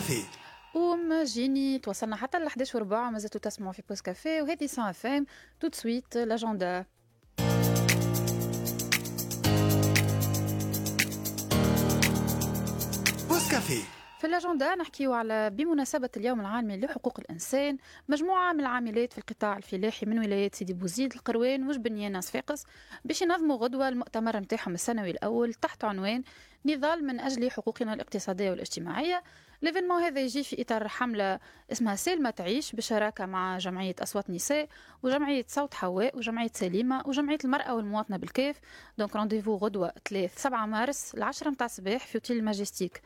كافي قوم جيني توصلنا حتى ل 11 وربع ما زلتوا تسمعوا في بوست كافيه وهذه سان اف ام تو سويت لاجندا بوست كافي في الاجندا نحكيو على بمناسبة اليوم العالمي لحقوق الإنسان مجموعة من العاملات في القطاع الفلاحي من ولايات سيدي بوزيد القروان وجبنيانة صفاقس باش ينظموا غدوة المؤتمر نتاعهم السنوي الأول تحت عنوان نضال من أجل حقوقنا الاقتصادية والاجتماعية. l'événement هذا يجي في إطار حملة اسمها سلمى تعيش بشراكة مع جمعية أصوات نساء وجمعية صوت حواء وجمعية سليمة وجمعية المرأة والمواطنة بالكاف. donc rendez-vous غدوة 3 7 مارس العشرة متاع الصباح في أوتيل الماجستيك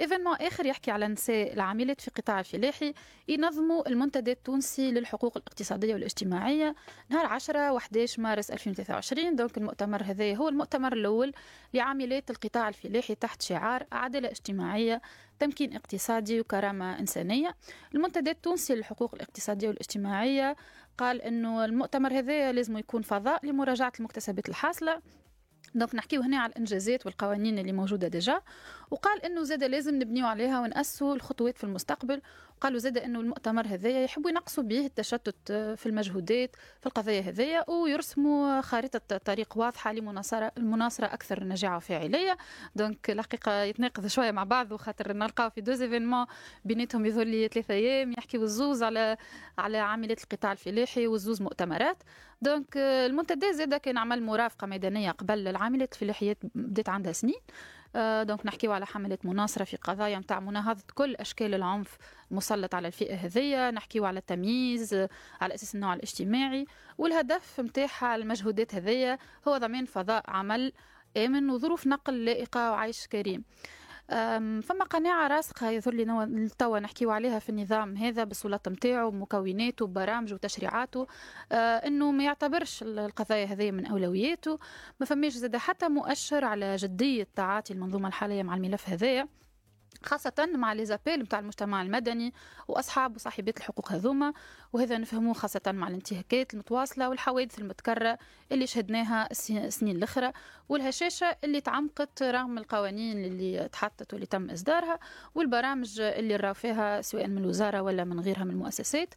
événement آخر يحكي على النساء العاملات في قطاع الفلاحي ينظموا المنتدى التونسي للحقوق الاقتصادية والاجتماعية نهار 10 و11 مارس 2023 donc المؤتمر هذا هو المؤتمر الأول لعاملات القطاع الفلاحي تحت شعار عدالة اجتماعية تمكين اقتصادي وكرامة إنسانية. المنتدى التونسي للحقوق الاقتصادية والاجتماعية قال إنه المؤتمر هذا لازم يكون فضاء لمراجعة المكتسبات الحاصلة. donc نحكيو هنا على الإنجازات والقوانين اللي موجودة déjà. وقال إنه زاد لازم نبنيو عليها ونأسسوا الخطوات في المستقبل. وقالوا زاد إنه المؤتمر هذايا يحبوا ينقصوا به التشتت في المجهودات في القضايا هذيا ويرسموا خارطه طريق واضحة لمناصرة المناصرة أكثر نجاعه وفاعلية. donc الحقيقة يتناقض شوية مع بعض وخاطر نلقاو في deux événements بيناتهم يظهر لي ثلاثة أيام يحكيوا الزوز على على عاملات القطاع الفلاحي والزوز مؤتمرات. donc المنتدى زاد كان عمل مرافقة ميدانية قبل العاملات الفلاحيات بدات عندها سنين. آه، donc نحكيو على حملة مناصرة في قضايا متاع مناهضة كل أشكال العنف المسلط على الفئة هذية نحكيو على التمييز على أساس النوع الاجتماعي والهدف متاعها المجهودات هذية هو ضمان فضاء عمل آمن وظروف نقل لائقة وعيش كريم. فما قناعة راسخة يظهر لي توا نحكيو عليها في النظام هذا بالسلطة نتاعو بمكوناته ببرامجه وتشريعاته آه، إنه ما يعتبرش القضايا هذه من أولوياته. ما فماش زاد حتى مؤشر على جدية تعاطي المنظومة الحالية مع الملف هذايا. خاصة مع ليزابيل نتاع المجتمع المدني وأصحاب وصاحبات الحقوق هذوما وهذا نفهموه خاصة مع الانتهاكات المتواصلة والحوادث المتكررة اللي شهدناها السنين الأخرى والهشاشة اللي تعمقت رغم القوانين اللي تحطت واللي تم إصدارها والبرامج اللي راو فيها سواء من الوزارة ولا من غيرها من المؤسسات.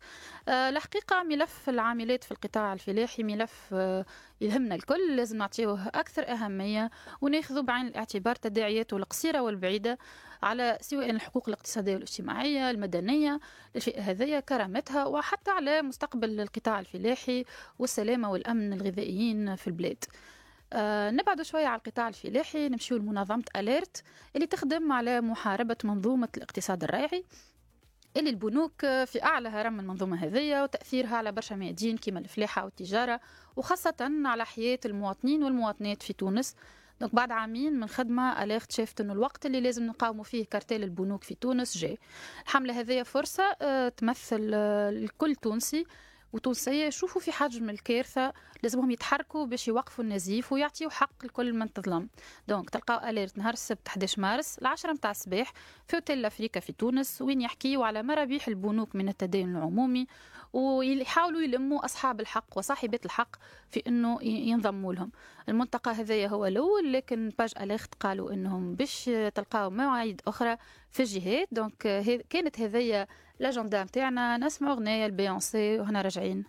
آه الحقيقة ملف العاملات في القطاع الفلاحي ملف آه يهمنا الكل لازم نعطيه أكثر أهمية وناخذ بعين الاعتبار تداعياته القصيرة والبعيدة. على سواء الحقوق الاقتصادية والاجتماعية المدنية للفئة هذه كرامتها وحتى على مستقبل القطاع الفلاحي والسلامة والأمن الغذائيين في البلاد. آه نبعد شوية على القطاع الفلاحي نمشيو لمنظمة Alert اللي تخدم على محاربة منظومة الاقتصاد الريعي اللي البنوك في أعلى هرم من المنظومة هذية وتأثيرها على برشا ميادين كما الفلاحة والتجارة وخاصة على حياة المواطنين والمواطنات في تونس. donc بعد عامين من خدمة Alert شافت أنه الوقت اللي لازم نقاوموا فيه كارتيل البنوك في تونس جاي. الحملة هذه فرصة آه، تمثل آه، الكل تونسي وتونسية يشوفوا في حجم الكارثة لازمهم يتحركوا باش يوقفوا النزيف ويعطيوا حق لكل من تظلم. donc تلقاو Alert نهار السبت 11 مارس العشرة متاع الصباح في أوتيل افريكا في تونس وين يحكيوا على مرابيح البنوك من التدين العمومي ويحاولوا يلموا أصحاب الحق وصاحبات الحق في إنه ينضموا لهم. الملتقى هذايا هو الأول لكن page Alert قالوا إنهم باش تلقاو مواعيد أخرى في الجهات دونك كانت هذيا الاجندا نتاعنا نسمع أغنية البيونسي وهنا راجعين.